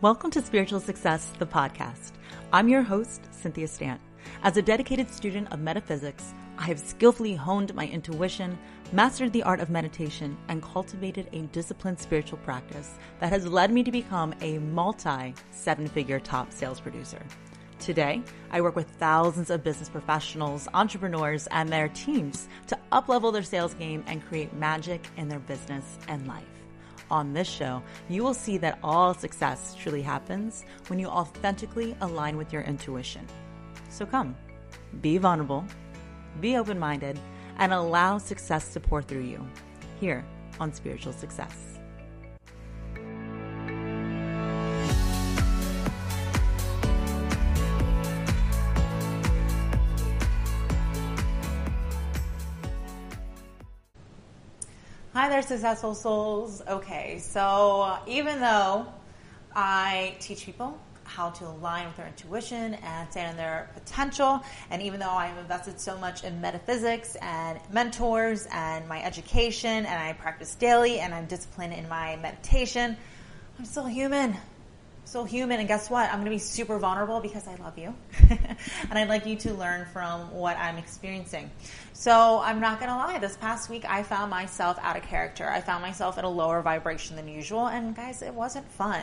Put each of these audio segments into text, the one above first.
Welcome to Spiritual Success, the podcast. I'm your host, Cynthia Stant. As a dedicated student of metaphysics, I have skillfully honed my intuition, mastered the art of meditation, and cultivated a disciplined spiritual practice that has led me to become a multi seven figure top sales producer. Today, I work with thousands of business professionals, entrepreneurs, and their teams to uplevel their sales game and create magic in their business and life on this show, you will see that all success truly happens when you authentically align with your intuition. So come, be vulnerable, be open minded, and allow success to pour through you here on Spiritual Success. Hi there, successful souls. Okay, so even though I teach people how to align with their intuition and stand in their potential, and even though I've invested so much in metaphysics and mentors and my education, and I practice daily and I'm disciplined in my meditation, I'm still human so human. And guess what? I'm going to be super vulnerable because I love you. and I'd like you to learn from what I'm experiencing. So I'm not going to lie. This past week, I found myself out of character. I found myself at a lower vibration than usual. And guys, it wasn't fun.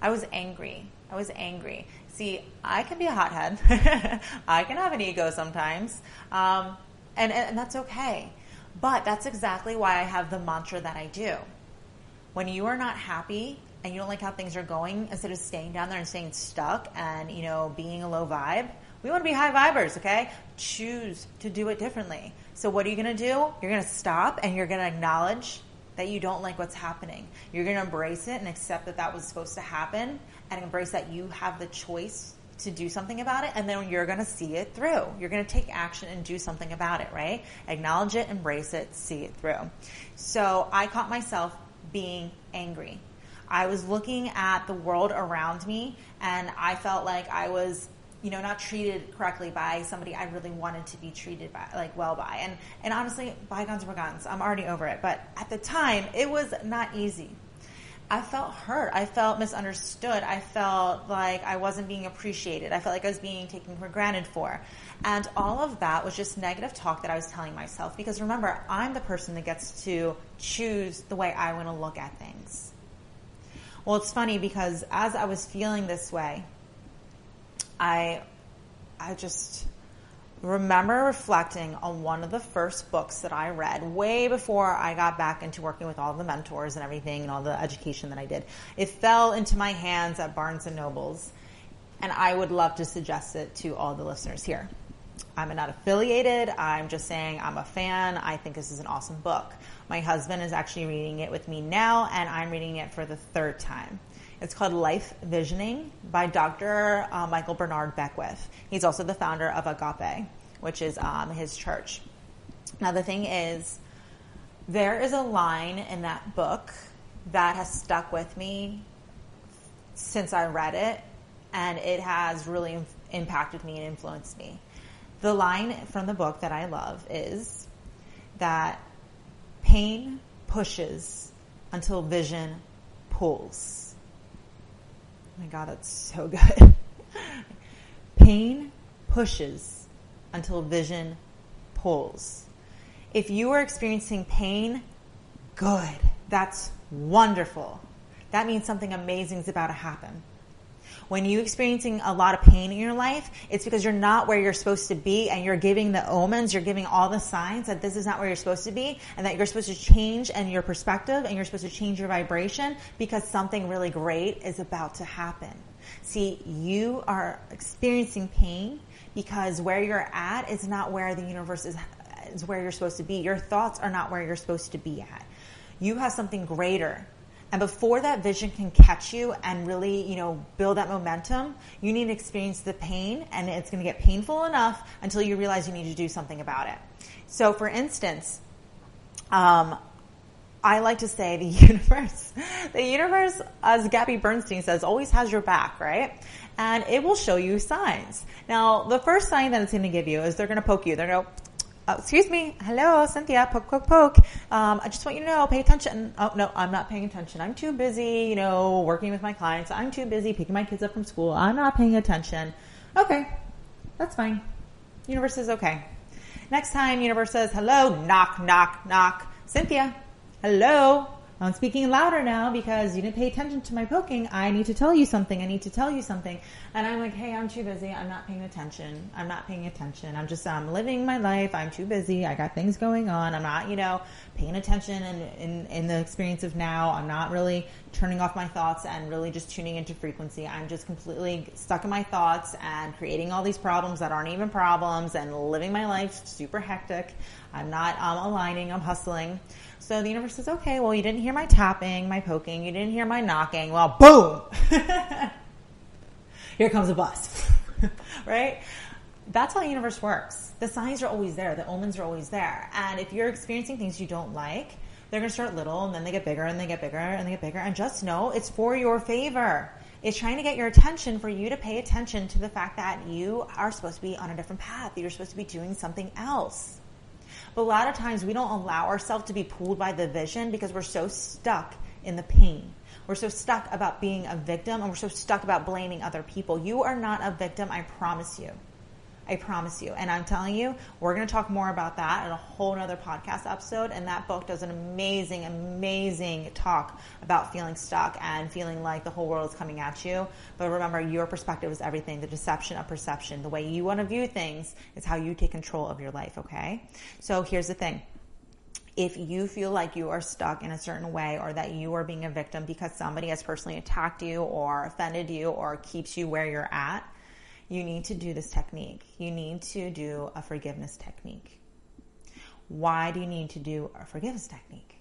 I was angry. I was angry. See, I can be a hothead. I can have an ego sometimes. Um, and, and that's okay. But that's exactly why I have the mantra that I do. When you are not happy, and you don't like how things are going, instead of staying down there and staying stuck and, you know, being a low vibe, we want to be high vibers, okay? Choose to do it differently. So what are you going to do? You're going to stop and you're going to acknowledge that you don't like what's happening. You're going to embrace it and accept that that was supposed to happen and embrace that you have the choice to do something about it and then you're going to see it through. You're going to take action and do something about it, right? Acknowledge it, embrace it, see it through. So I caught myself being angry. I was looking at the world around me and I felt like I was you know not treated correctly by somebody I really wanted to be treated by like well by. And and honestly bygones were guns I'm already over it. But at the time it was not easy. I felt hurt. I felt misunderstood. I felt like I wasn't being appreciated. I felt like I was being taken for granted for. And all of that was just negative talk that I was telling myself. Because remember I'm the person that gets to choose the way I want to look at things well, it's funny because as I was feeling this way, I, I just remember reflecting on one of the first books that I read way before I got back into working with all the mentors and everything and all the education that I did. It fell into my hands at Barnes and Nobles, and I would love to suggest it to all the listeners here. I'm not affiliated. I'm just saying I'm a fan. I think this is an awesome book. My husband is actually reading it with me now, and I'm reading it for the third time. It's called Life Visioning by Dr. Uh, Michael Bernard Beckwith. He's also the founder of Agape, which is um, his church. Now, the thing is, there is a line in that book that has stuck with me since I read it, and it has really impacted me and influenced me. The line from the book that I love is that Pain pushes until vision pulls. Oh my God, that's so good. Pain pushes until vision pulls. If you are experiencing pain, good. That's wonderful. That means something amazing is about to happen. When you're experiencing a lot of pain in your life, it's because you're not where you're supposed to be and you're giving the omens, you're giving all the signs that this is not where you're supposed to be and that you're supposed to change and your perspective and you're supposed to change your vibration because something really great is about to happen. See, you are experiencing pain because where you're at is not where the universe is, is where you're supposed to be. Your thoughts are not where you're supposed to be at. You have something greater and before that vision can catch you and really, you know, build that momentum, you need to experience the pain and it's going to get painful enough until you realize you need to do something about it. So for instance, um, I like to say the universe, the universe, as Gabby Bernstein says, always has your back, right? And it will show you signs. Now, the first sign that it's going to give you is they're going to poke you. They're going to oh, excuse me. Hello, Cynthia. Poke, poke, poke. Um, I just want you to know, pay attention. Oh, no, I'm not paying attention. I'm too busy, you know, working with my clients. I'm too busy picking my kids up from school. I'm not paying attention. Okay, that's fine. Universe is okay. Next time, universe says hello, knock, knock, knock. Cynthia, hello. I'm speaking louder now because you didn't pay attention to my poking. I need to tell you something. I need to tell you something. And I'm like, hey, I'm too busy. I'm not paying attention. I'm not paying attention. I'm just, I'm living my life. I'm too busy. I got things going on. I'm not, you know, paying attention and in, in the experience of now. I'm not really turning off my thoughts and really just tuning into frequency. I'm just completely stuck in my thoughts and creating all these problems that aren't even problems and living my life super hectic. I'm not um, aligning. I'm hustling. So the universe says, okay, well, you didn't hear my tapping, my poking, you didn't hear my knocking. Well, boom! Here comes a bus. right? That's how the universe works. The signs are always there. The omens are always there. And if you're experiencing things you don't like, they're going to start little and then they get bigger and they get bigger and they get bigger. And just know it's for your favor. It's trying to get your attention for you to pay attention to the fact that you are supposed to be on a different path. You're supposed to be doing something else. But a lot of times we don't allow ourselves to be pulled by the vision because we're so stuck in the pain. We're so stuck about being a victim and we're so stuck about blaming other people. You are not a victim, I promise you. I promise you. And I'm telling you, we're going to talk more about that in a whole other podcast episode. And that book does an amazing, amazing talk about feeling stuck and feeling like the whole world is coming at you. But remember, your perspective is everything. The deception of perception, the way you want to view things is how you take control of your life. Okay. So here's the thing if you feel like you are stuck in a certain way or that you are being a victim because somebody has personally attacked you or offended you or keeps you where you're at, you need to do this technique. You need to do a forgiveness technique. Why do you need to do a forgiveness technique?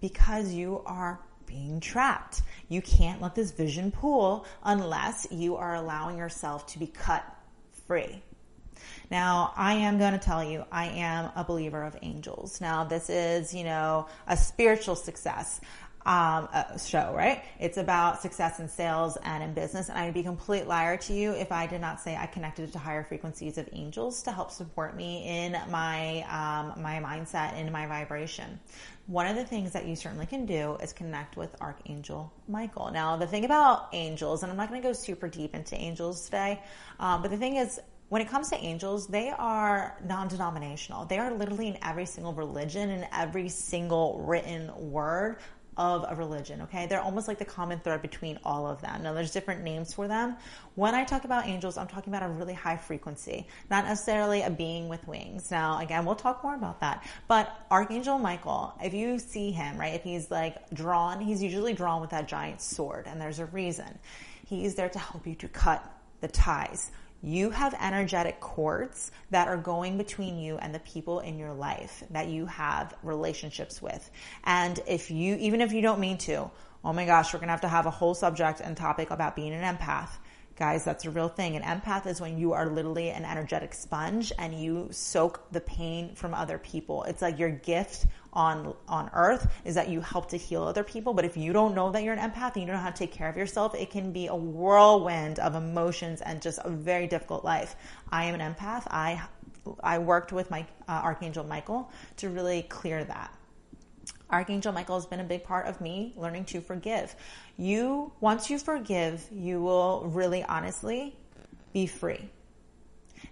Because you are being trapped. You can't let this vision pool unless you are allowing yourself to be cut free. Now, I am going to tell you, I am a believer of angels. Now, this is, you know, a spiritual success um, show, right? It's about success in sales and in business. And I'd be a complete liar to you if I did not say I connected to higher frequencies of angels to help support me in my um, my mindset and my vibration. One of the things that you certainly can do is connect with Archangel Michael. Now, the thing about angels, and I'm not going to go super deep into angels today, um, but the thing is, when it comes to angels, they are non denominational. They are literally in every single religion and every single written word of a religion, okay? They're almost like the common thread between all of them. Now, there's different names for them. When I talk about angels, I'm talking about a really high frequency, not necessarily a being with wings. Now, again, we'll talk more about that. But Archangel Michael, if you see him, right, if he's like drawn, he's usually drawn with that giant sword, and there's a reason. He's there to help you to cut the ties you have energetic cords that are going between you and the people in your life that you have relationships with. And if you, even if you don't mean to, oh my gosh, we're going to have to have a whole subject and topic about being an empath. Guys, that's a real thing. An empath is when you are literally an energetic sponge and you soak the pain from other people. It's like your gift on on earth is that you help to heal other people. But if you don't know that you're an empath and you don't know how to take care of yourself, it can be a whirlwind of emotions and just a very difficult life. I am an empath. I I worked with my uh, Archangel Michael to really clear that. Archangel Michael has been a big part of me learning to forgive. You, once you forgive, you will really honestly be free.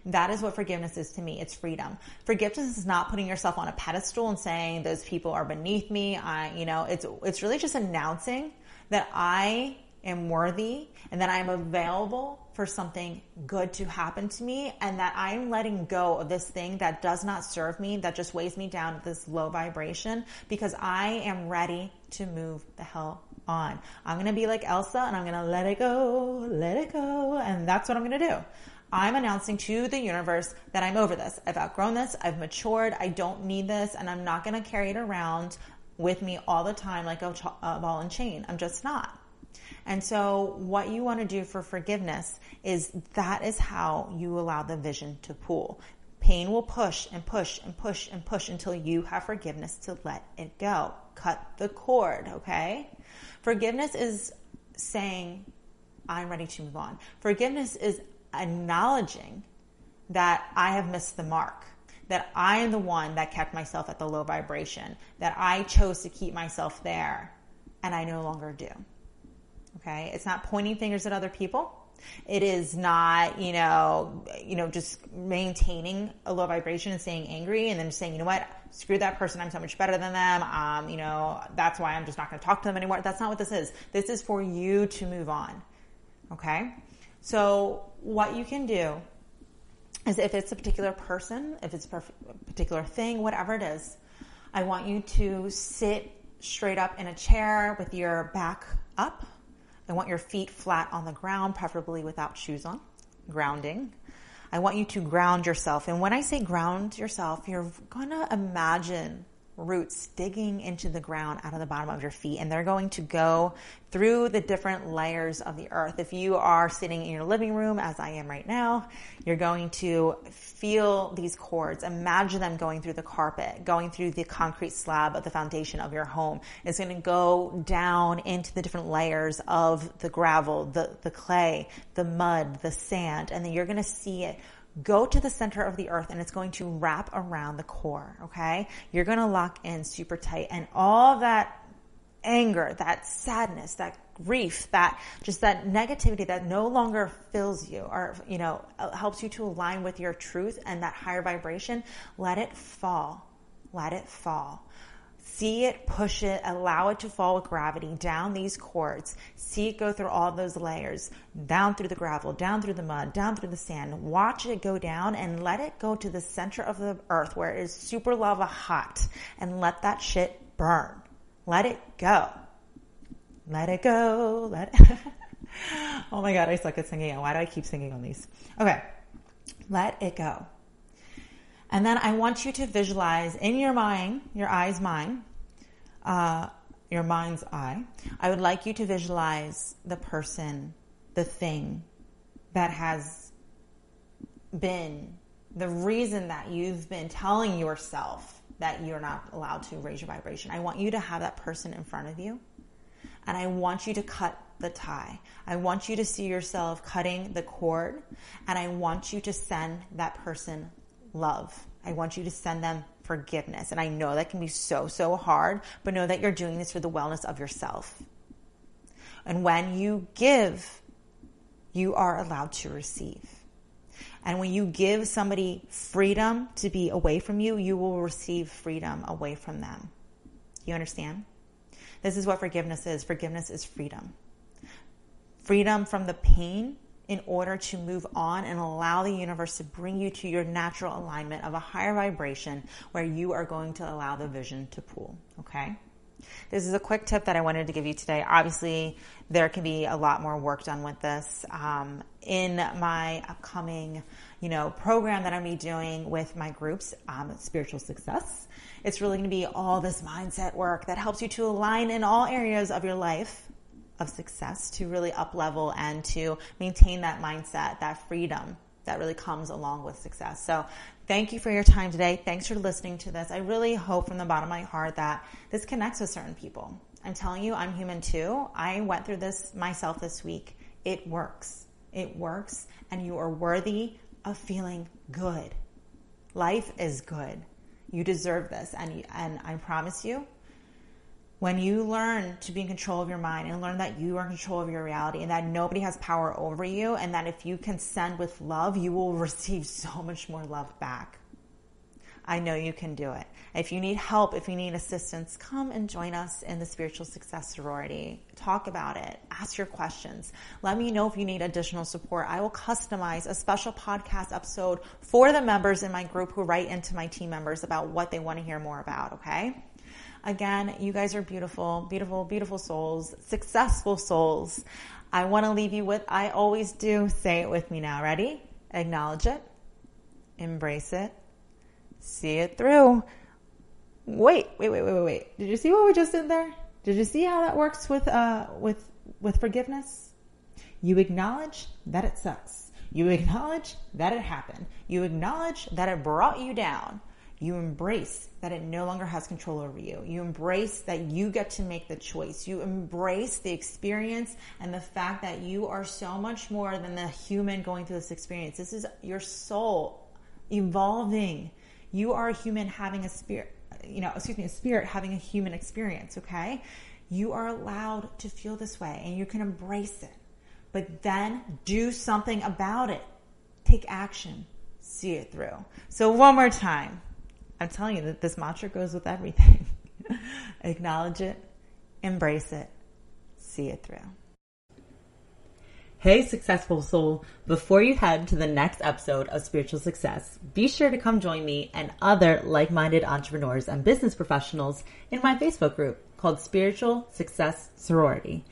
That is what forgiveness is to me. It's freedom. Forgiveness is not putting yourself on a pedestal and saying those people are beneath me. I, you know, it's, it's really just announcing that I am worthy and that I'm available for something good to happen to me and that I'm letting go of this thing that does not serve me, that just weighs me down at this low vibration because I am ready to move the hell on. I'm going to be like Elsa and I'm going to let it go, let it go. And that's what I'm going to do. I'm announcing to the universe that I'm over this. I've outgrown this. I've matured. I don't need this and I'm not going to carry it around with me all the time like a, a ball and chain. I'm just not. And so what you want to do for forgiveness is that is how you allow the vision to pool. Pain will push and push and push and push until you have forgiveness to let it go. Cut the cord, okay? Forgiveness is saying, I'm ready to move on. Forgiveness is acknowledging that I have missed the mark that I am the one that kept myself at the low vibration, that I chose to keep myself there, and I no longer do. Okay? It's not pointing fingers at other people. It is not, you know, you know, just maintaining a low vibration and staying angry and then saying, you know what, screw that person. I'm so much better than them. Um, you know, that's why I'm just not going to talk to them anymore. That's not what this is. This is for you to move on. Okay. So what you can do is if it's a particular person, if it's a particular thing, whatever it is, I want you to sit straight up in a chair with your back up. I want your feet flat on the ground, preferably without shoes on, grounding. I want you to ground yourself. And when I say ground yourself, you're going to imagine roots digging into the ground out of the bottom of your feet and they're going to go through the different layers of the earth. If you are sitting in your living room as I am right now, you're going to feel these cords. Imagine them going through the carpet, going through the concrete slab of the foundation of your home. It's going to go down into the different layers of the gravel, the, the clay, the mud, the sand, and then you're going to see it go to the center of the earth and it's going to wrap around the core. Okay. You're going to lock in super tight and all that anger, that sadness, that grief, that just that negativity that no longer fills you or, you know, helps you to align with your truth and that higher vibration, let it fall. Let it fall. See it, push it, allow it to fall with gravity down these cords. See it go through all those layers, down through the gravel, down through the mud, down through the sand. Watch it go down and let it go to the center of the earth where it is super lava hot and let that shit burn. Let it go. Let it go. Let it Oh my God, I suck at singing. Why do I keep singing on these? Okay. Let it go. And then I want you to visualize in your mind, your eye's mind, uh, your mind's eye, I would like you to visualize the person, the thing that has been the reason that you've been telling yourself that you're not allowed to raise your vibration. I want you to have that person in front of you and I want you to cut the tie. I want you to see yourself cutting the cord and I want you to send that person love. I want you to send them forgiveness. And I know that can be so, so hard, but know that you're doing this for the wellness of yourself. And when you give, you are allowed to receive. And when you give somebody freedom to be away from you, you will receive freedom away from them. You understand? This is what forgiveness is. Forgiveness is freedom. Freedom from the pain in order to move on and allow the universe to bring you to your natural alignment of a higher vibration where you are going to allow the vision to pool. Okay? This is a quick tip that I wanted to give you today. Obviously, there can be a lot more work done with this. Um, in my upcoming, you know, program that I'm be doing with my groups, um, Spiritual Success, it's really going to be all this mindset work that helps you to align in all areas of your life of success to really up level and to maintain that mindset, that freedom that really comes along with success. So thank you for your time today. Thanks for listening to this. I really hope from the bottom of my heart that this connects with certain people. I'm telling you, I'm human too. I went through this myself this week. It works. It works and you are worthy of feeling good. Life is good. You deserve this and and I promise you when you learn to be in control of your mind and learn that you are in control of your reality and that nobody has power over you and that if you can send with love, you will receive so much more love back. I know you can do it. If you need help, if you need assistance, come and join us in the Spiritual Success Sorority. Talk about it. Ask your questions. Let me know if you need additional support. I will customize a special podcast episode for the members in my group who write into my team members about what they want to hear more about, okay? Again, you guys are beautiful, beautiful, beautiful souls, successful souls. I want to leave you with, I always do. Say it with me now. Ready? Acknowledge it. Embrace it. See it through. Wait, wait, wait, wait, wait, wait. Did you see what we just did there? Did you see how that works with, uh, with, with forgiveness? You acknowledge that it sucks. You acknowledge that it happened. You acknowledge that it brought you down. You embrace that it no longer has control over you. You embrace that you get to make the choice. You embrace the experience and the fact that you are so much more than the human going through this experience. This is your soul evolving You are a human having a spirit, you know, excuse me, a spirit having a human experience, okay? You are allowed to feel this way and you can embrace it, but then do something about it. Take action, see it through. So, one more time, I'm telling you that this mantra goes with everything. Acknowledge it, embrace it, see it through. Hey, successful soul. Before you head to the next episode of Spiritual Success, be sure to come join me and other like minded entrepreneurs and business professionals in my Facebook group called Spiritual Success Sorority.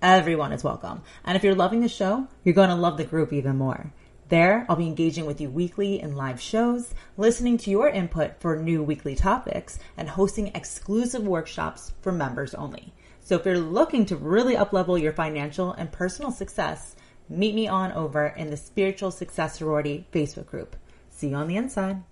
Everyone is welcome. And if you're loving the show, you're going to love the group even more. There, I'll be engaging with you weekly in live shows, listening to your input for new weekly topics, and hosting exclusive workshops for members only. So if you're looking to really uplevel your financial and personal success, meet me on over in the Spiritual Success Sorority Facebook group. See you on the inside.